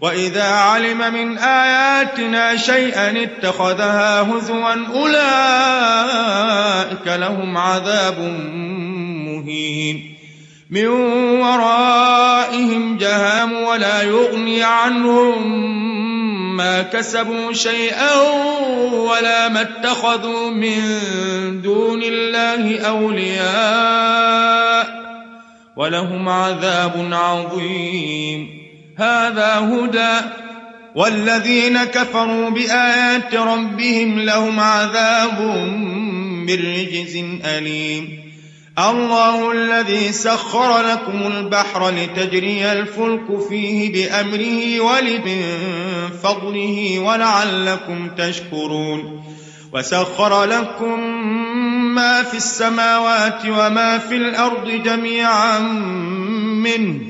وإذا علم من آياتنا شيئا اتخذها هزوا أولئك لهم عذاب مهين من ورائهم جهام ولا يغني عنهم ما كسبوا شيئا ولا ما اتخذوا من دون الله أولياء ولهم عذاب عظيم هذا هدى. والذين كفروا بآيات ربهم لهم عذاب من رجز أليم. الله الذي سخر لكم البحر لتجري الفلك فيه بأمره ولمن فضله ولعلكم تشكرون. وسخر لكم ما في السماوات وما في الأرض جميعا منه.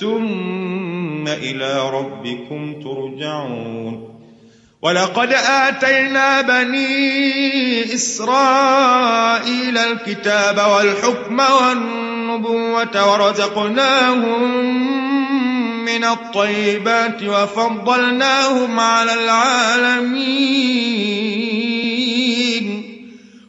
ثم إلى ربكم ترجعون. ولقد آتينا بني إسرائيل الكتاب والحكم والنبوة ورزقناهم من الطيبات وفضلناهم على العالمين.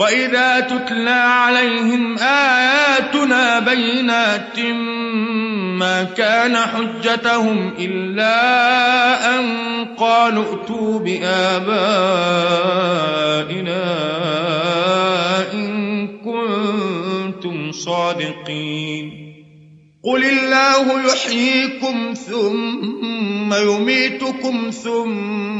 واذا تتلى عليهم اياتنا بينات ما كان حجتهم الا ان قالوا ائتوا بابائنا ان كنتم صادقين قل الله يحييكم ثم يميتكم ثم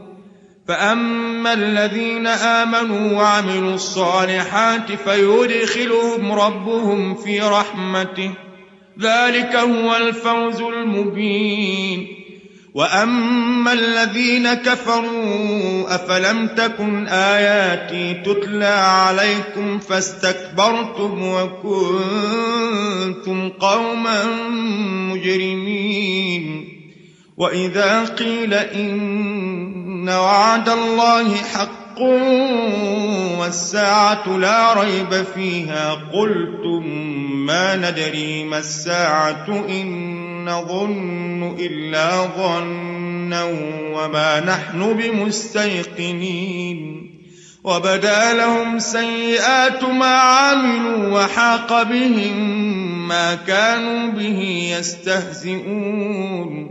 فأما الذين آمنوا وعملوا الصالحات فيدخلهم ربهم في رحمته ذلك هو الفوز المبين واما الذين كفروا افلم تكن اياتي تتلى عليكم فاستكبرتم وكنتم قوما مجرمين واذا قيل إن وعد الله حق والساعة لا ريب فيها. قلتم ما ندري ما الساعة إن نظن إلا ظنا وما نحن بمستيقنين. وبدا لهم سيئات ما عملوا وحاق بهم ما كانوا به يستهزئون.